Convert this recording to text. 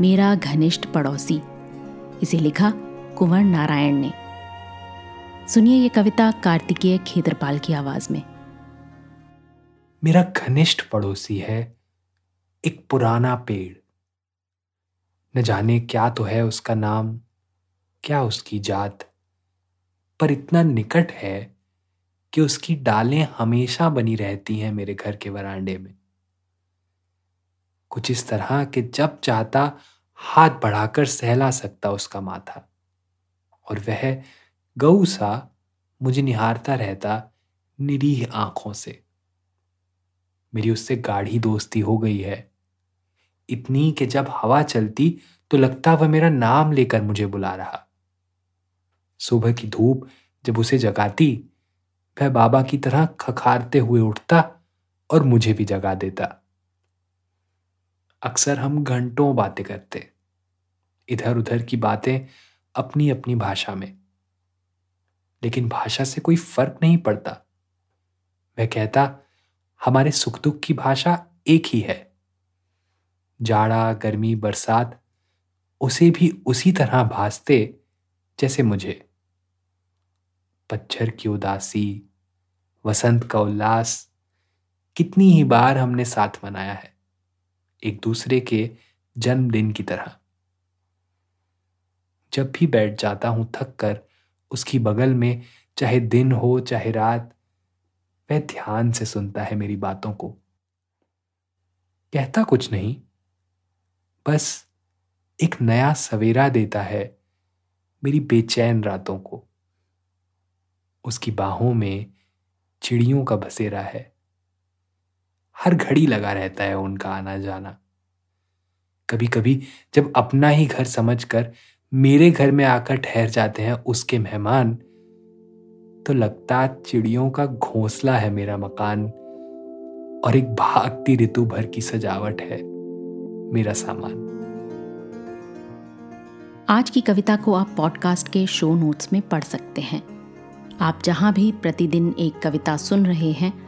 मेरा घनिष्ठ पड़ोसी। इसे लिखा कुंवर नारायण ने। सुनिए ये कविता कार्तिकेय खेतरपाल की आवाज़ में। मेरा घनिष्ठ पड़ोसी है एक पुराना पेड़। न जाने क्या तो है उसका नाम, क्या उसकी जात, पर इतना निकट है कि उसकी डालें हमेशा बनी रहती हैं मेरे घर के वरांडे में। कुछ इस तरह कि जब चाहता, हाथ बढ़ाकर सहला सकता उसका माथा। और वह गऊ सा मुझे निहारता रहता निरीह आँखों से। मेरी उससे गाढ़ी दोस्ती हो गई है। इतनी कि जब हवा चलती तो लगता वह मेरा नाम लेकर मुझे बुला रहा। सुबह की धूप जब उसे जगाती, वह बाबा की तरह खखारते हुए उठता और मुझे भी जगा देता। अक्सर हम घंटों बातें करते इधर उधर की बातें अपनी अपनी भाषा में। लेकिन भाषा से कोई फ़र्क नहीं पड़ता। वह कहता, हमारे सुख दुख की भाषा एक ही है। जाड़ा, गर्मी, बरसात, उसे भी उसी तरह भासते जैसे मुझे। पच्छर की उदासी, वसंत का उल्लास, कितनी ही बार हमने साथ मनाया है। एक दूसरे के जन्मदिन की तरह। जब भी बैठ जाता हूँ थक कर, उसकी बगल में चाहे दिन हो, चाहे रात, वह ध्यान से सुनता है मेरी बातों को। कहता कुछ नहीं, बस एक नया सवेरा देता है मेरी बेचैन रातों को। उसकी बाहों में चिड़ियों का बसेरा है। हर घड़ी लगा रहता है उनका आना जाना कभी कभी जब अपना ही घर समझकर मेरे घर में आकर ठहर जाते हैं उसके मेहमान तो लगता चिड़ियों का घोंसला है मेरा मकान और एक भागती ऋतु भर की सजावट है मेरा सामान। आज की कविता को आप पॉडकास्ट के शो नोट्स में पढ़ सकते हैं। आप जहाँ भी प्रतिदिन एक कविता सुन रहे हैं